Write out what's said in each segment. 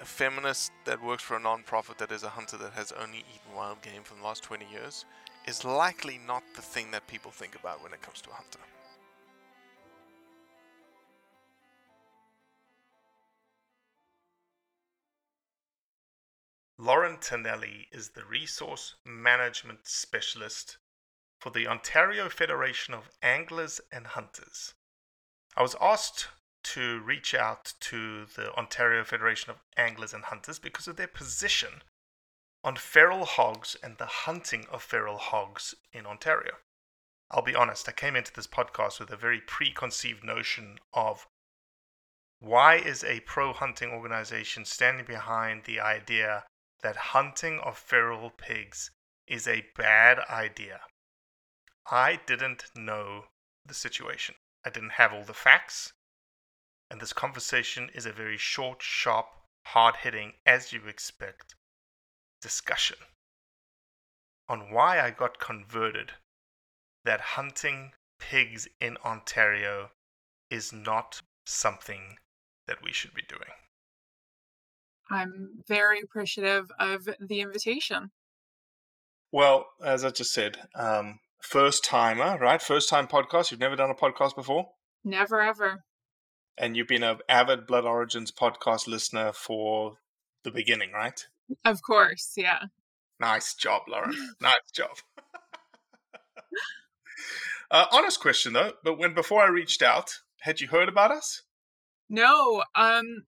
a feminist that works for a non-profit that is a hunter that has only eaten wild game for the last 20 years is likely not the thing that people think about when it comes to a hunter. Lauren Tonelli is the Resource Management Specialist for the Ontario Federation of Anglers and Hunters. I was asked to reach out to the Ontario Federation of Anglers and Hunters because of their position on feral hogs and the hunting of feral hogs in Ontario. I'll be honest, I came into this podcast with a very preconceived notion of why is a pro hunting organization standing behind the idea that hunting of feral pigs is a bad idea? I didn't know the situation. I didn't have all the facts. And this conversation is a very short, sharp, hard hitting, as you expect, discussion on why I got converted that hunting pigs in Ontario is not something that we should be doing. I'm very appreciative of the invitation. Well, as I just said, um, first timer, right? First time podcast. You've never done a podcast before, Never ever. And you've been an avid Blood Origins podcast listener for the beginning, right? Of course, yeah. Nice job, Lauren. nice job. uh, honest question though, but when before I reached out, had you heard about us? No, um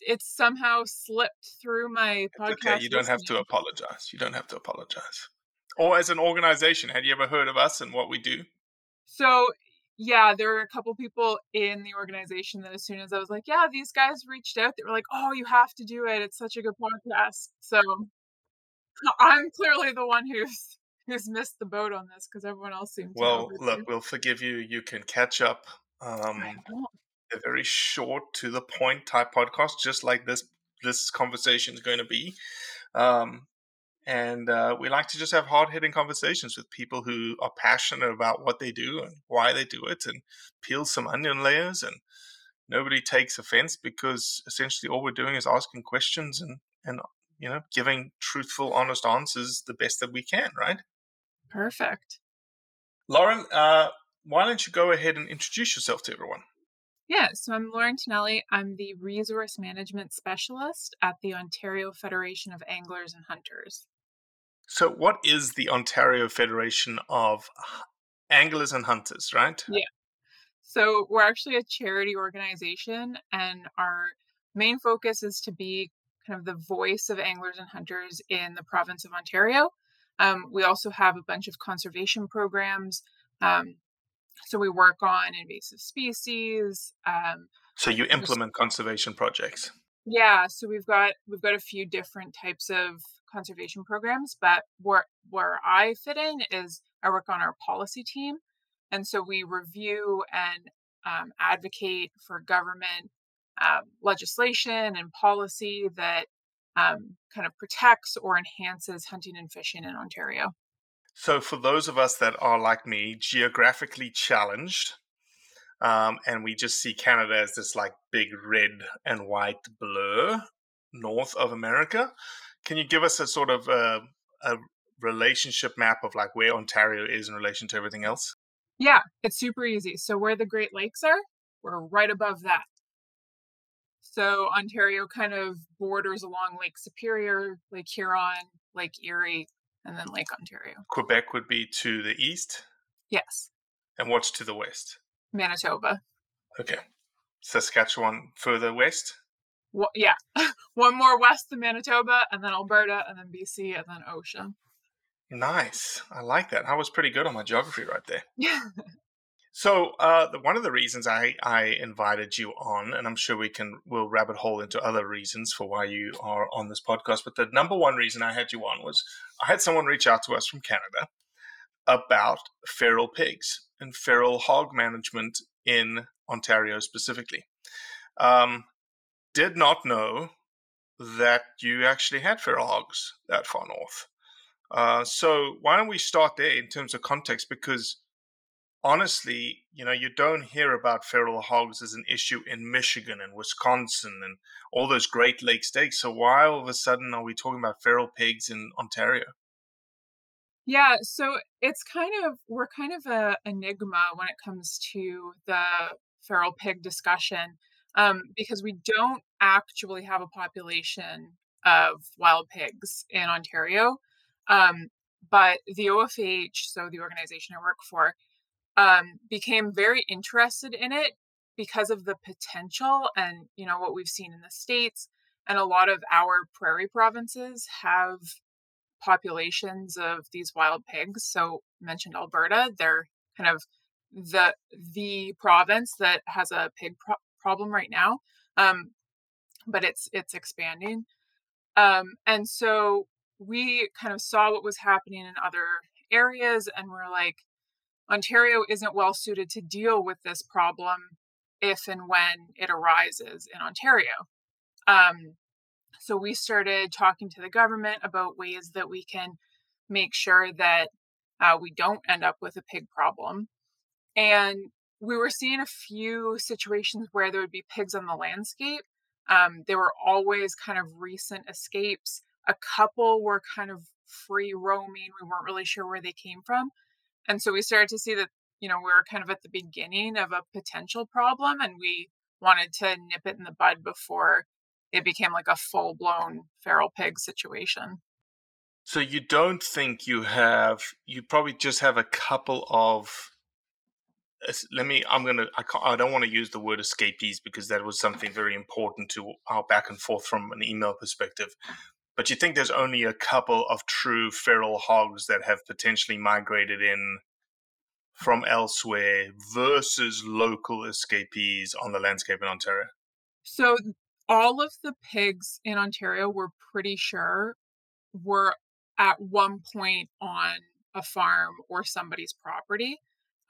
it's somehow slipped through my podcast. Okay, you don't have to apologize. You don't have to apologize. Or as an organization, had you ever heard of us and what we do? So, yeah, there were a couple people in the organization that as soon as I was like, yeah, these guys reached out, they were like, oh, you have to do it. It's such a good podcast. So, I'm clearly the one who's who's missed the boat on this because everyone else seems to Well, look, we'll forgive you. You can catch up. Um, a very short to the point type podcast, just like this this conversation is going to be. Um, and uh, we like to just have hard hitting conversations with people who are passionate about what they do and why they do it, and peel some onion layers. And nobody takes offense because essentially all we're doing is asking questions and and you know giving truthful, honest answers the best that we can, right? Perfect. Lauren, uh, why don't you go ahead and introduce yourself to everyone? Yeah, so I'm Lauren Tonelli. I'm the Resource Management Specialist at the Ontario Federation of Anglers and Hunters. So, what is the Ontario Federation of Anglers and Hunters, right? Yeah. So, we're actually a charity organization, and our main focus is to be kind of the voice of anglers and hunters in the province of Ontario. Um, we also have a bunch of conservation programs. Um, so we work on invasive species. Um, so you implement conservation projects. Yeah, so we've got we've got a few different types of conservation programs, but where where I fit in is I work on our policy team, and so we review and um, advocate for government um, legislation and policy that um, kind of protects or enhances hunting and fishing in Ontario. So, for those of us that are like me, geographically challenged, um, and we just see Canada as this like big red and white blur north of America, can you give us a sort of a, a relationship map of like where Ontario is in relation to everything else? Yeah, it's super easy. So, where the Great Lakes are, we're right above that. So Ontario kind of borders along Lake Superior, Lake Huron, Lake Erie, and then Lake Ontario. Quebec would be to the east? Yes. And what's to the west? Manitoba. Okay. Saskatchewan further west? Well, yeah. One more west than Manitoba, and then Alberta, and then BC, and then ocean. Nice. I like that. I was pretty good on my geography right there. Yeah. So uh, the, one of the reasons I, I invited you on, and I'm sure we can we'll rabbit hole into other reasons for why you are on this podcast, but the number one reason I had you on was I had someone reach out to us from Canada about feral pigs and feral hog management in Ontario specifically. Um, did not know that you actually had feral hogs that far north. Uh, so why don't we start there in terms of context because honestly, you know, you don't hear about feral hogs as an issue in Michigan and Wisconsin and all those Great Lake states. So why all of a sudden are we talking about feral pigs in Ontario? Yeah, so it's kind of we're kind of a enigma when it comes to the feral pig discussion um, because we don't actually have a population of wild pigs in Ontario. Um, but the OFAH, so the organization I work for, um, became very interested in it because of the potential and you know what we've seen in the states and a lot of our prairie provinces have populations of these wild pigs so mentioned alberta they're kind of the the province that has a pig pro- problem right now um, but it's it's expanding um, and so we kind of saw what was happening in other areas and we're like Ontario isn't well suited to deal with this problem if and when it arises in Ontario. Um, so we started talking to the government about ways that we can make sure that uh, we don't end up with a pig problem. And we were seeing a few situations where there would be pigs on the landscape. Um, were always kind of recent escapes. A couple were kind of free roaming. We weren't really sure where they came from. And so we started to see that, you know, we were kind of at the beginning of a potential problem and we wanted to nip it in the bud before it became like a full blown feral pig situation. So you don't think you have, you probably just have a couple of let me i'm gonna I, can't, I don't want to use the word escapees because that was something very important to our back and forth from an email perspective but you think there's only a couple of true feral hogs that have potentially migrated in from elsewhere versus local escapees on the landscape in Ontario? So all of the pigs in Ontario we're pretty sure were at one point on a farm or somebody's property.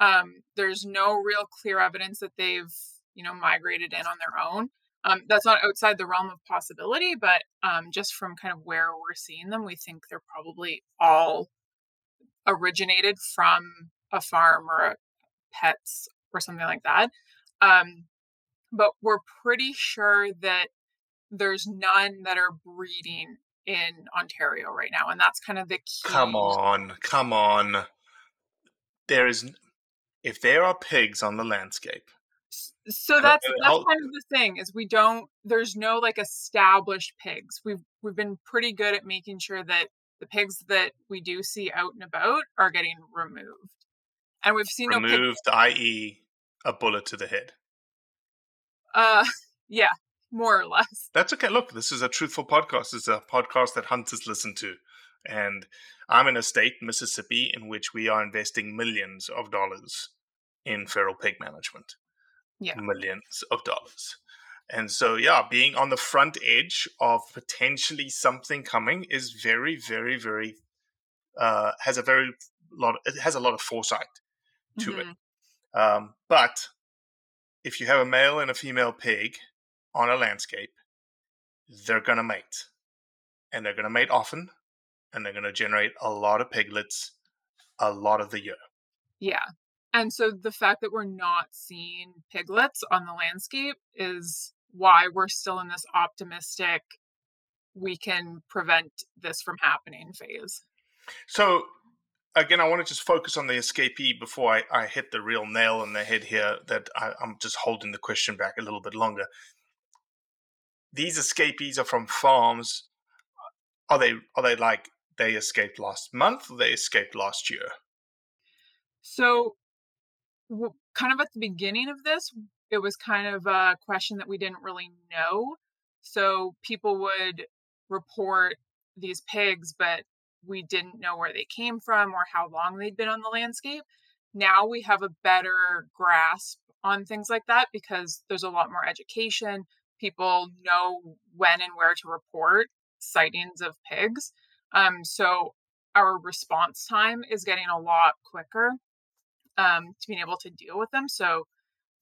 Um, there's no real clear evidence that they've, you know, migrated in on their own. Um, that's not outside the realm of possibility, but um, just from kind of where we're seeing them, we think they're probably all originated from a farm or a pets or something like that. Um, but we're pretty sure that there's none that are breeding in Ontario right now, and that's kind of the key. Come on, come on. There is, if there are pigs on the landscape, so that's that's kind of the thing is we don't there's no like established pigs. We've we've been pretty good at making sure that the pigs that we do see out and about are getting removed and we've seen removed no i.e a bullet to the head. Uh yeah more or less. That's okay look this is a truthful podcast it's a podcast that hunters listen to and i'm in a state mississippi in which we are investing millions of dollars in feral pig management yeah. millions of dollars. And so, yeah, being on the front edge of potentially something coming is very, very, very uh, has a very lot. It has a lot of foresight to mm-hmm. it. Um, but if you have a male and a female pig on a landscape, they're gonna mate, and they're gonna mate often, and they're gonna generate a lot of piglets a lot of the year. Yeah, and so the fact that we're not seeing piglets on the landscape is why we're still in this optimistic we can prevent this from happening phase. So again, I want to just focus on the escapee before I, I hit the real nail on the head here that I, I'm just holding the question back a little bit longer. These escapees are from farms. Are they are they like they escaped last month they escaped last year? So kind of at the beginning of this, it was kind of a question that we didn't really know. So people would report these pigs, but we didn't know where they came from or how long they'd been on the landscape. Now we have a better grasp on things like that because there's a lot more education. People know when and where to report sightings of pigs. Um, so our response time is getting a lot quicker um, to being able to deal with them. So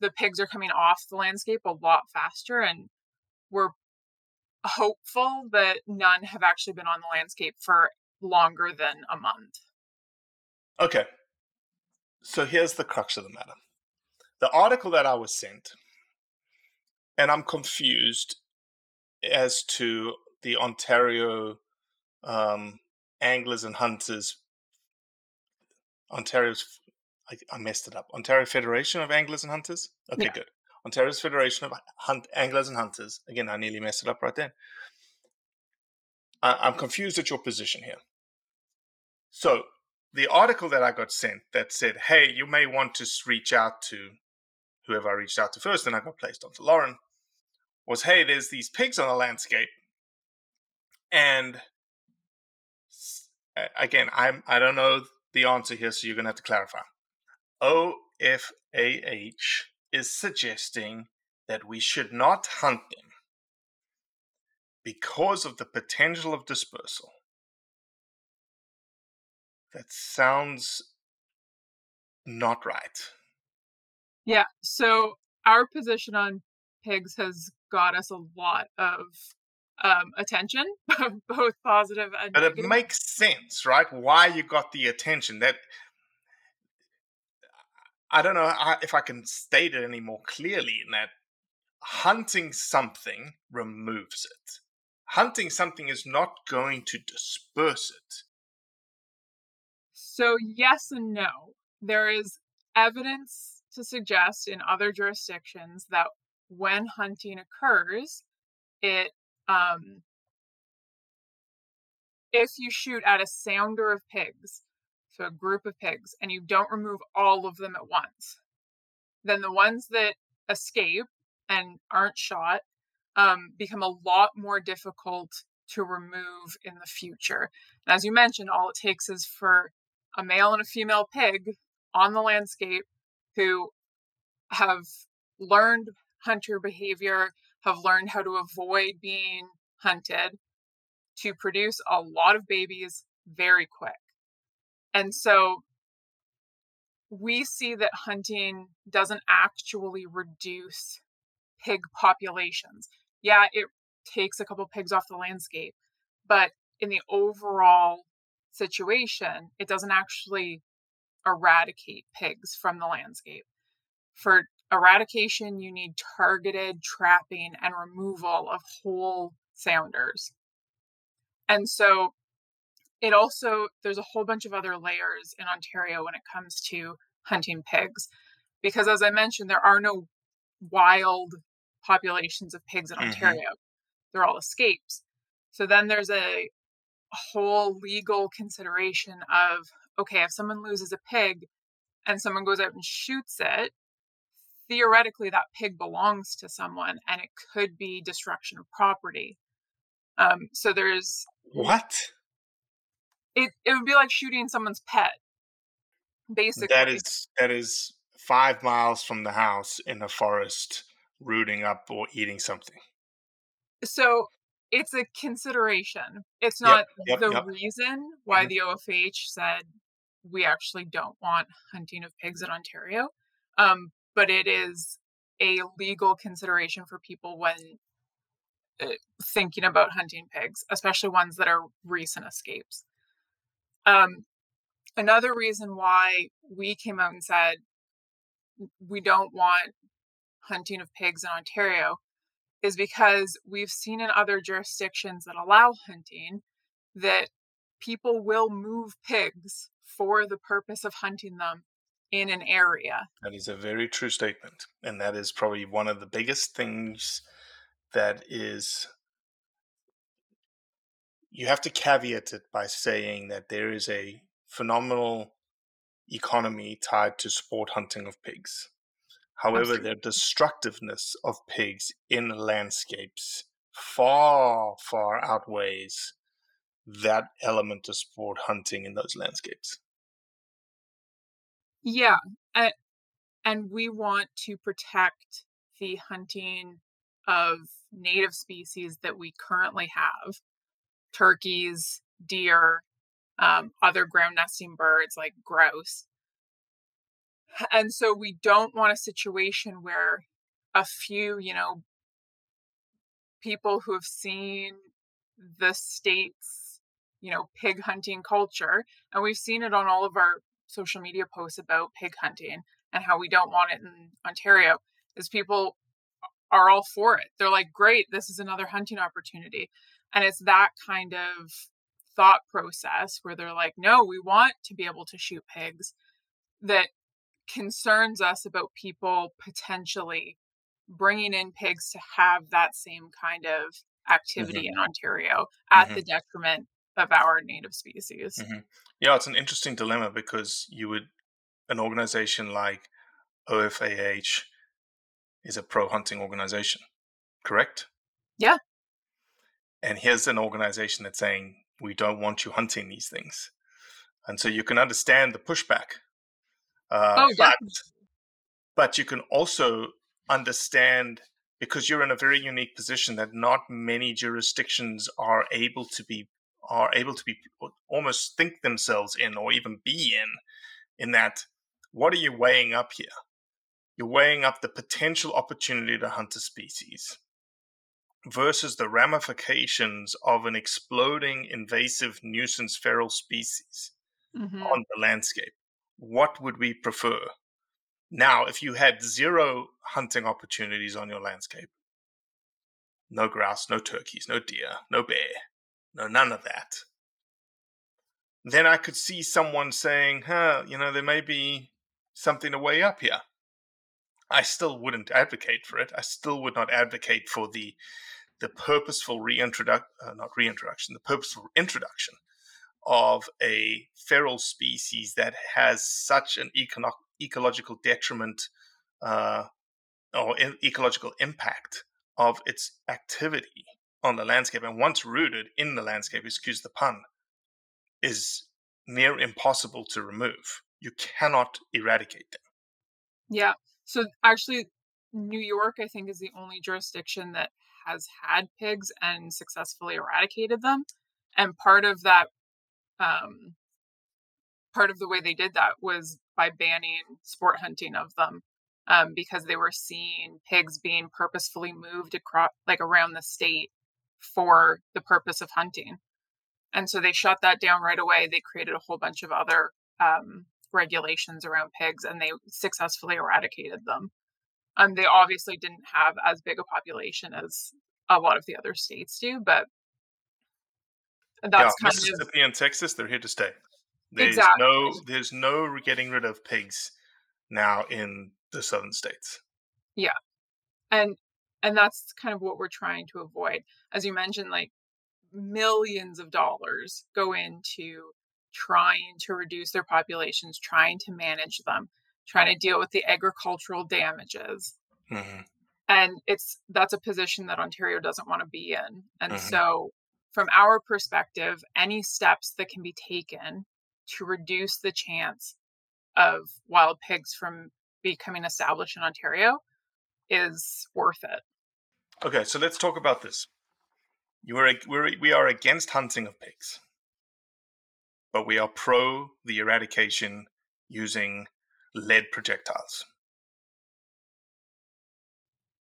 the pigs are coming off the landscape a lot faster, and we're hopeful that none have actually been on the landscape for longer than a month. Okay. So here's the crux of the matter. The article that I was sent, and I'm confused as to the Ontario um, Anglers and Hunters, Ontario's I, I, messed it up. Ontario Federation of Anglers and Hunters. Okay, yeah. good. Ontario's Federation of Hunt Anglers and Hunters. Again, I nearly messed it up right there. I, I'm confused at your position here. So the article that I got sent that said, "Hey, you may want to reach out to whoever I reached out to first, and I got placed onto Lauren." Was, "Hey, there's these pigs on the landscape, and again, I'm I don't know the answer here, so you're gonna have to clarify. OFAH is suggesting that we should not hunt them because of the potential of dispersal. That sounds not right. Yeah, so our position on pigs has got us a lot of um, attention, both positive and. But negative. it makes sense, right? Why you got the attention? That I don't know if I can state it any more clearly in that hunting something removes it. Hunting something is not going to disperse it. So, yes and no. There is evidence to suggest in other jurisdictions that when hunting occurs, it um, if you shoot at a sounder of pigs, to a group of pigs and you don't remove all of them at once, then the ones that escape and aren't shot um, become a lot more difficult to remove in the future. And as you mentioned, all it takes is for a male and a female pig on the landscape who have learned hunter behavior, have learned how to avoid being hunted, to produce a lot of babies very quick. And so we see that hunting doesn't actually reduce pig populations. Yeah, it takes a couple pigs off the landscape, but in the overall situation, it doesn't actually eradicate pigs from the landscape. For eradication, you need targeted trapping and removal of whole sounders. And so it also, there's a whole bunch of other layers in Ontario when it comes to hunting pigs. Because as I mentioned, there are no wild populations of pigs in Mhm. Ontario, they're all escapes. So then there's a whole legal consideration of okay, if someone loses a pig and someone goes out and shoots it, theoretically that pig belongs to someone and it could be destruction of property. Um, so there's What? it, it would be like shooting someone's pet, basically. That is that is five miles from the house in the forest, rooting up or eating something. so it's a consideration. It's not yep, the yep. reason why Mhm. the OFAH said we actually don't want hunting of pigs in Ontario. Um, but it is a legal consideration for people when uh, thinking about hunting pigs, especially ones that are recent escapes. Um, another reason why we came out and said we don't want hunting of pigs in Ontario is because we've seen in other jurisdictions that allow hunting that people will move pigs for the purpose of hunting them in an area. That is a very true statement. And that is probably one of the biggest things that is. You have to caveat it by saying that there is a phenomenal economy tied to sport hunting of pigs. However, the destructiveness of pigs in landscapes far, far outweighs that element of sport hunting in those landscapes. Yeah, and, and we want to protect the hunting of native species that we currently have turkeys, deer, um, other ground nesting birds like grouse. And so we don't want a situation where a few, you know, people who have seen the state's, you know, pig hunting culture, and we've seen it on all of our social media posts about pig hunting and how we don't want it in Ontario, is people are all for it. They're like, great, this is another hunting opportunity. And it's that kind of thought process where they're like, no, we want to be able to shoot pigs that concerns us about people potentially bringing in pigs to have that same kind of activity mm-hmm. in Ontario at mm-hmm. the detriment of our native species. Mhm. Yeah, it's an interesting dilemma because you would, an organization like OFAH is a pro hunting organization, correct? Yeah. And here's an organization that's saying, we don't want you hunting these things. And so you can understand the pushback. Uh, Oh, but, but you can also understand because you're in a very unique position that not many jurisdictions are able to be are able to be almost think themselves in or even be in in that what are you weighing up here you're weighing up the potential opportunity to hunt a species versus the ramifications of an exploding invasive nuisance feral species Mhm. on the landscape. What would we prefer? Now, if you had zero hunting opportunities on your landscape, no grouse, no turkeys, no deer, no bear, no none of that, then I could see someone saying, huh, you know, there may be something to weigh up here. I still wouldn't advocate for it. I still would not advocate for the the purposeful reintroduction, uh, not reintroduction, the purposeful introduction of a feral species that has such an econo- ecological detriment uh, or ecological impact of its activity on the landscape and once rooted in the landscape, excuse the pun, is near impossible to remove. You cannot eradicate them. Yeah. So actually, New York, I think, is the only jurisdiction that has had pigs and successfully eradicated them. And part of that, um, part of the way they did that was by banning sport hunting of them, um, because they were seeing pigs being purposefully moved across, like around the state, for the purpose of hunting. And so they shut that down right away. They created a whole bunch of other um, regulations around pigs, and they successfully eradicated them. And they obviously didn't have as big a population as a lot of the other states do, but that's yeah, kind of Mississippi and Texas, they're here to stay. There's Exactly. no there's no getting rid of pigs now in the southern states. Yeah. And and that's kind of what we're trying to avoid as you mentioned like millions of dollars go into trying to reduce their populations trying to manage them trying to deal with the agricultural damages hmm and it's that's a position that Ontario doesn't want to be in. And Mhm. so from our perspective, any steps that can be taken to reduce the chance of wild pigs from becoming established in Ontario is worth it. Okay, so let's talk about this. You are we're, we are against hunting of pigs, but we are pro the eradication using lead projectiles.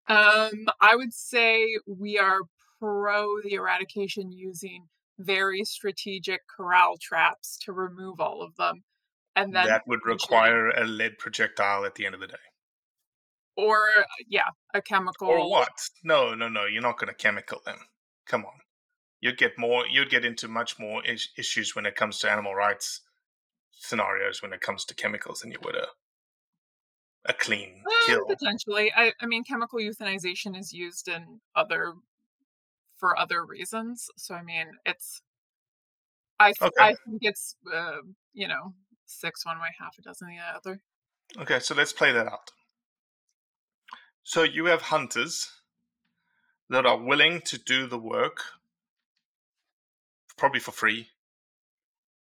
Um, I would say we are pro the eradication using very strategic corral traps to remove all of them. And then that would require a lead projectile at the end of the day. Or yeah, a chemical Or what? No, no, no. You're not going to chemical them. Come on. You'd get more. You'd get into much more is- issues when it comes to animal rights scenarios when it comes to chemicals than you would a a clean Uh, kill. potentially. I, I mean, chemical euthanization is used in other for other reasons. So I mean, it's I th- Okay. I think it's uh, you know six one way, half a dozen the other. Okay, so let's play that out. So you have hunters that are willing to do the work, probably for free,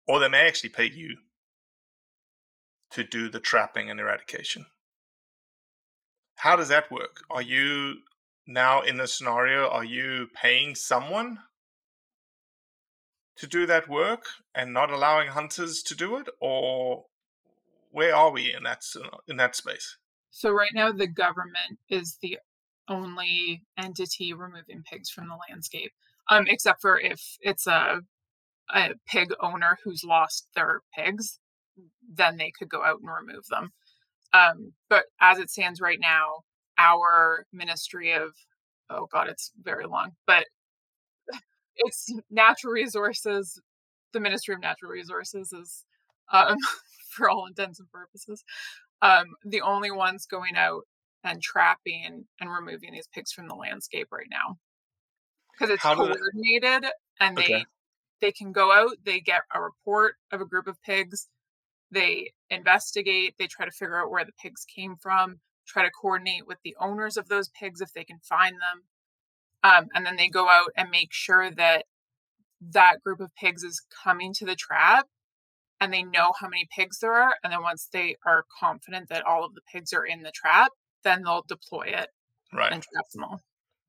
or they may actually pay you to do the trapping and eradication. How does that work? Are you now in the scenario, are you paying someone to do that work and not allowing hunters to do it? Or where are we in that in that space? So right now, the government is the only entity removing pigs from the landscape, um, except for if it's a a pig owner who's lost their pigs, then they could go out and remove them. Um, but as it stands right now, our Ministry of oh god, it's very long, but it's natural resources. The Ministry of Natural Resources is, um, for all intents and purposes, um, the only ones going out and trapping and removing these pigs from the landscape right now because it's How do they- coordinated and they Okay. they can go out they get a report of a group of pigs they investigate they try to figure out where the pigs came from try to coordinate with the owners of those pigs if they can find them um, and then they go out and make sure that that group of pigs is coming to the trap and they know how many pigs there are and then once they are confident that all of the pigs are in the trap then they'll deploy it Right. and trap them all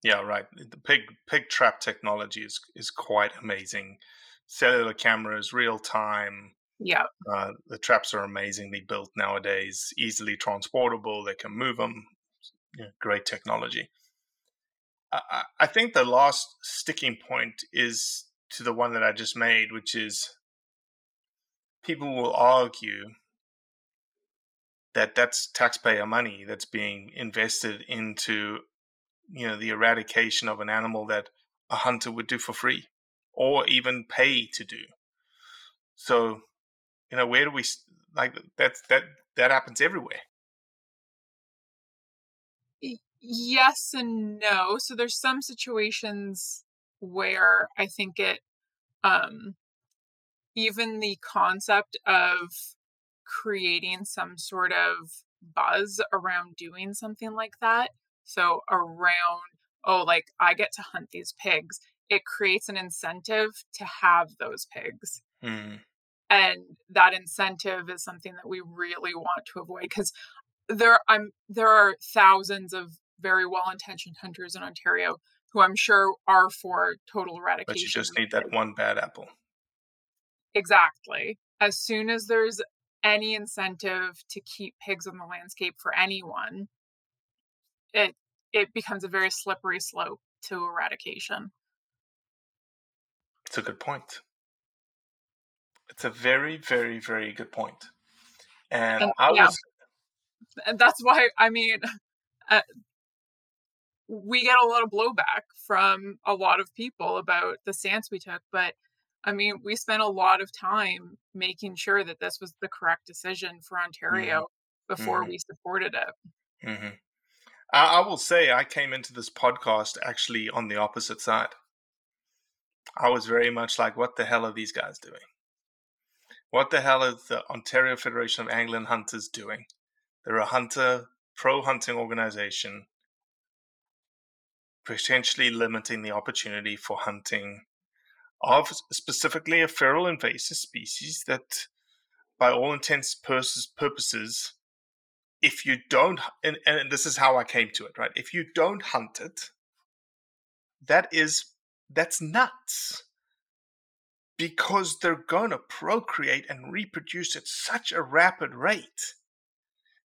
Yeah, right. The pig pig trap technology is is quite amazing. Cellular cameras, real time. yeah Uh, the traps are amazingly built nowadays, easily transportable. They can move them. Yeah, great technology. I, I- I think the last sticking point is to the one that I just made, which is people will argue that that's taxpayer money that's being invested into you know the eradication of an animal that a hunter would do for free or even pay to do. So you know where do we like that's that that happens everywhere. Yes and no. So there's some situations where i think it um even the concept of creating some sort of buzz around doing something like that so around oh like i get to hunt these pigs it creates an incentive to have those pigs Hmm. and that incentive is something that we really want to avoid because there I'm there are thousands of very well-intentioned hunters in Ontario who I'm sure are for total eradication. but you just need that one bad apple Exactly. As soon as there's any incentive to keep pigs on the landscape for anyone, it it becomes a very slippery slope to eradication. it's a good point it's a very very very good point and i yeah. was and that's why I mean, uh, we get a lot of blowback from a lot of people about the stance we took, but I mean, we spent a lot of time making sure that this was the correct decision for Ontario mm-hmm. before mm-hmm. we supported it. Mm-hmm. I, I will say I came into this podcast actually on the opposite side. I was very much like, what the hell are these guys doing? What the hell is the Ontario Federation of Angling Hunters doing? They're a hunter, pro hunting organization, potentially limiting the opportunity for hunting of specifically a feral invasive species that, by all intents purposes, if you don't, and, and this is how I came to it, right? If you don't hunt it, that is that's nuts because they're going to procreate and reproduce at such a rapid rate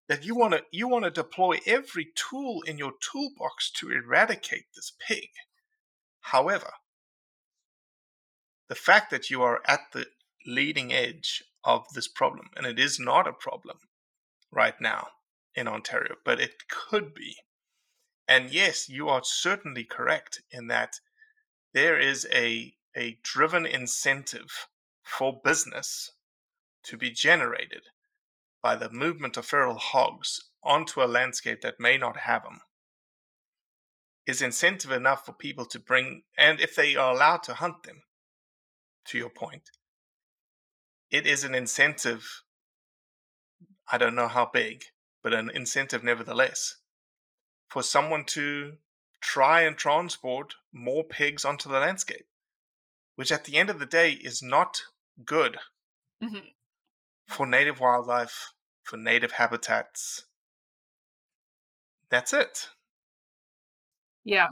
that you want to you want to deploy every tool in your toolbox to eradicate this pig however the fact that you are at the leading edge of this problem and it is not a problem right now in Ontario but it could be. And yes you are certainly correct in that there is a, a driven incentive for business to be generated by the movement of feral hogs onto a landscape that may not have them is incentive enough for people to bring, and if they are allowed to hunt them, to your point, it is an incentive. I don't know how big, but an incentive nevertheless for someone to try and transport more pigs onto the landscape, which at the end of the day is not good mm-hmm. for native wildlife, for native habitats. That's it. Yeah.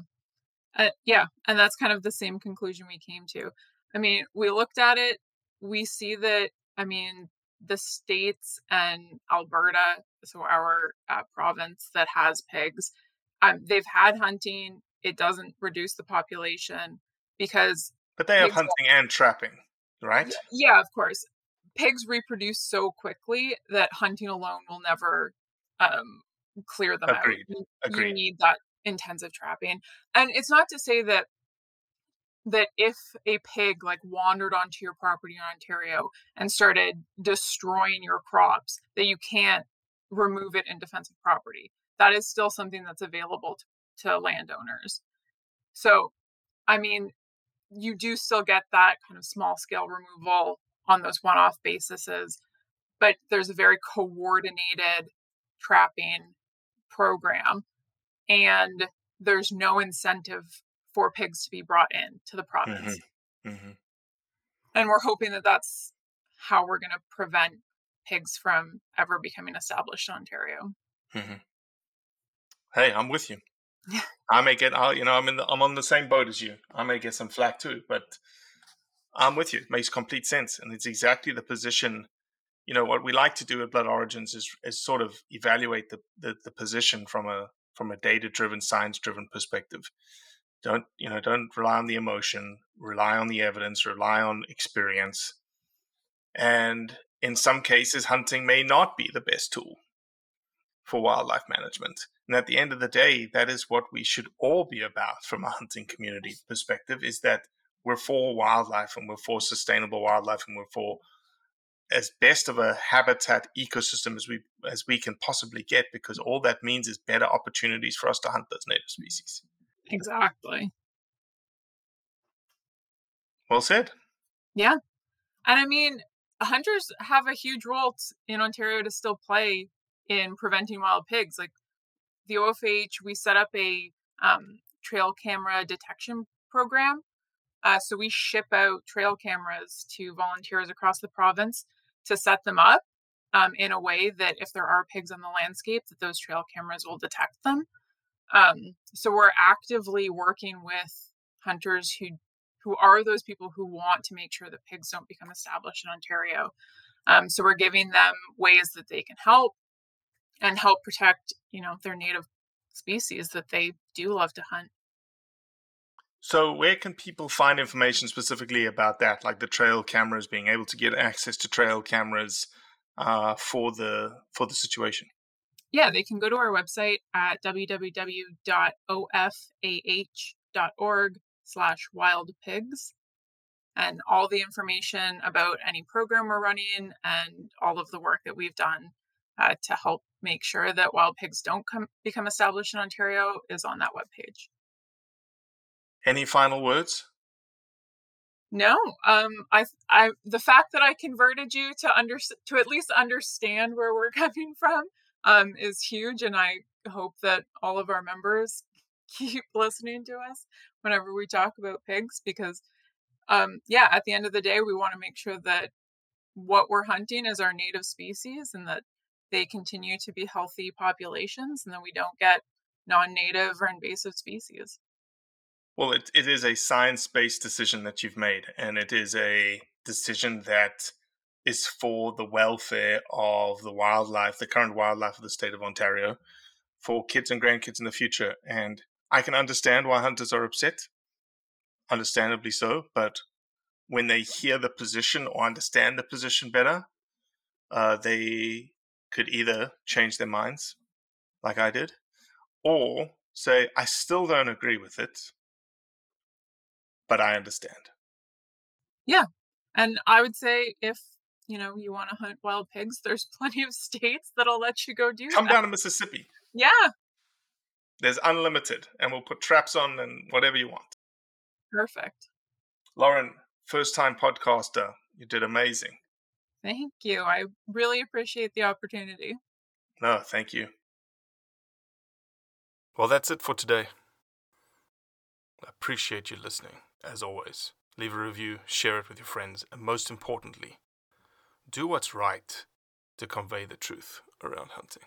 Uh, yeah. And that's kind of the same conclusion we came to. I mean, we looked at it, we see that, I mean, the states and Alberta, so our uh, province that has pigs, um, they've had hunting. It doesn't reduce the population because. But they have hunting are, and trapping, right? Yeah, of course. Pigs reproduce so quickly that hunting alone will never um, clear them Agreed. out. You, Agreed. you need that intensive trapping, and it's not to say that that if a pig like wandered onto your property in Ontario and started destroying your crops, that you can't remove it in defensive property that is still something that's available to, to landowners. So, I mean, you do still get that kind of small scale removal on those one off bases, but there's a very coordinated trapping program and there's no incentive for pigs to be brought in to the province. Mm-hmm. Mm-hmm. And we're hoping that that's how we're going to prevent pigs from ever becoming established in Ontario. Mm-hmm hey, I'm with you. I may get, i you know, I'm in the, I'm on the same boat as you. I may get some flack too, but I'm with you. It makes complete sense, and it's exactly the position. You know what we like to do at Blood Origins is is sort of evaluate the the, the position from a from a data driven, science driven perspective. Don't you know? Don't rely on the emotion. Rely on the evidence. Rely on experience. And in some cases, hunting may not be the best tool for wildlife management. And at the end of the day, that is what we should all be about from a hunting community perspective is that we're for wildlife and we're for sustainable wildlife and we're for as best of a habitat ecosystem as we as we can possibly get because all that means is better opportunities for us to hunt those native species. Exactly. Well said. Yeah. And I mean, hunters have a huge role in Ontario to still play in preventing wild pigs. Like the OFAH, we set up a um, trail camera detection program. Uh, so we ship out trail cameras to volunteers across the province to set them up um, in a way that if there are pigs on the landscape, that those trail cameras will detect them. Um, so we're actively working with hunters who who are those people who want to make sure that pigs don't become established in Ontario. Um, so we're giving them ways that they can help and help protect, you know, their native species that they do love to hunt. So, where can people find information specifically about that, like the trail cameras, being able to get access to trail cameras uh, for the for the situation? Yeah, they can go to our website at www.ofah.org slash wild pigs. and all the information about any program we're running and all of the work that we've done uh, to help make sure that wild pigs don't come, become established in Ontario is on that webpage. Any final words? No, um, I, I, the fact that I converted you to under, to at least understand where we're coming from, um, is huge, and I hope that all of our members keep listening to us whenever we talk about pigs, because, um, yeah, at the end of the day, we want to make sure that what we're hunting is our native species, and that they continue to be healthy populations, and that we don't get non-native or invasive species. Well, it, it is a science based decision that you've made, and it is a decision that is for the welfare of the wildlife, the current wildlife of the state of Ontario, for kids and grandkids in the future. And I can understand why hunters are upset, understandably so, but when they hear the position or understand the position better, uh, they could either change their minds, like I did, or say, I still don't agree with it, but I understand. Yeah. And I would say if, you know, you want to hunt wild pigs, there's plenty of states that'll let you go do Come that. down to Mississippi. Yeah. There's unlimited, and we'll put traps on and whatever you want. Perfect. Lauren, first time podcaster. You did amazing. Thank you. I really appreciate the opportunity. No, thank you. Well, that's it for today. I appreciate you listening, as always. Leave a review, share it with your friends, and most importantly, do what's right to convey the truth around hunting.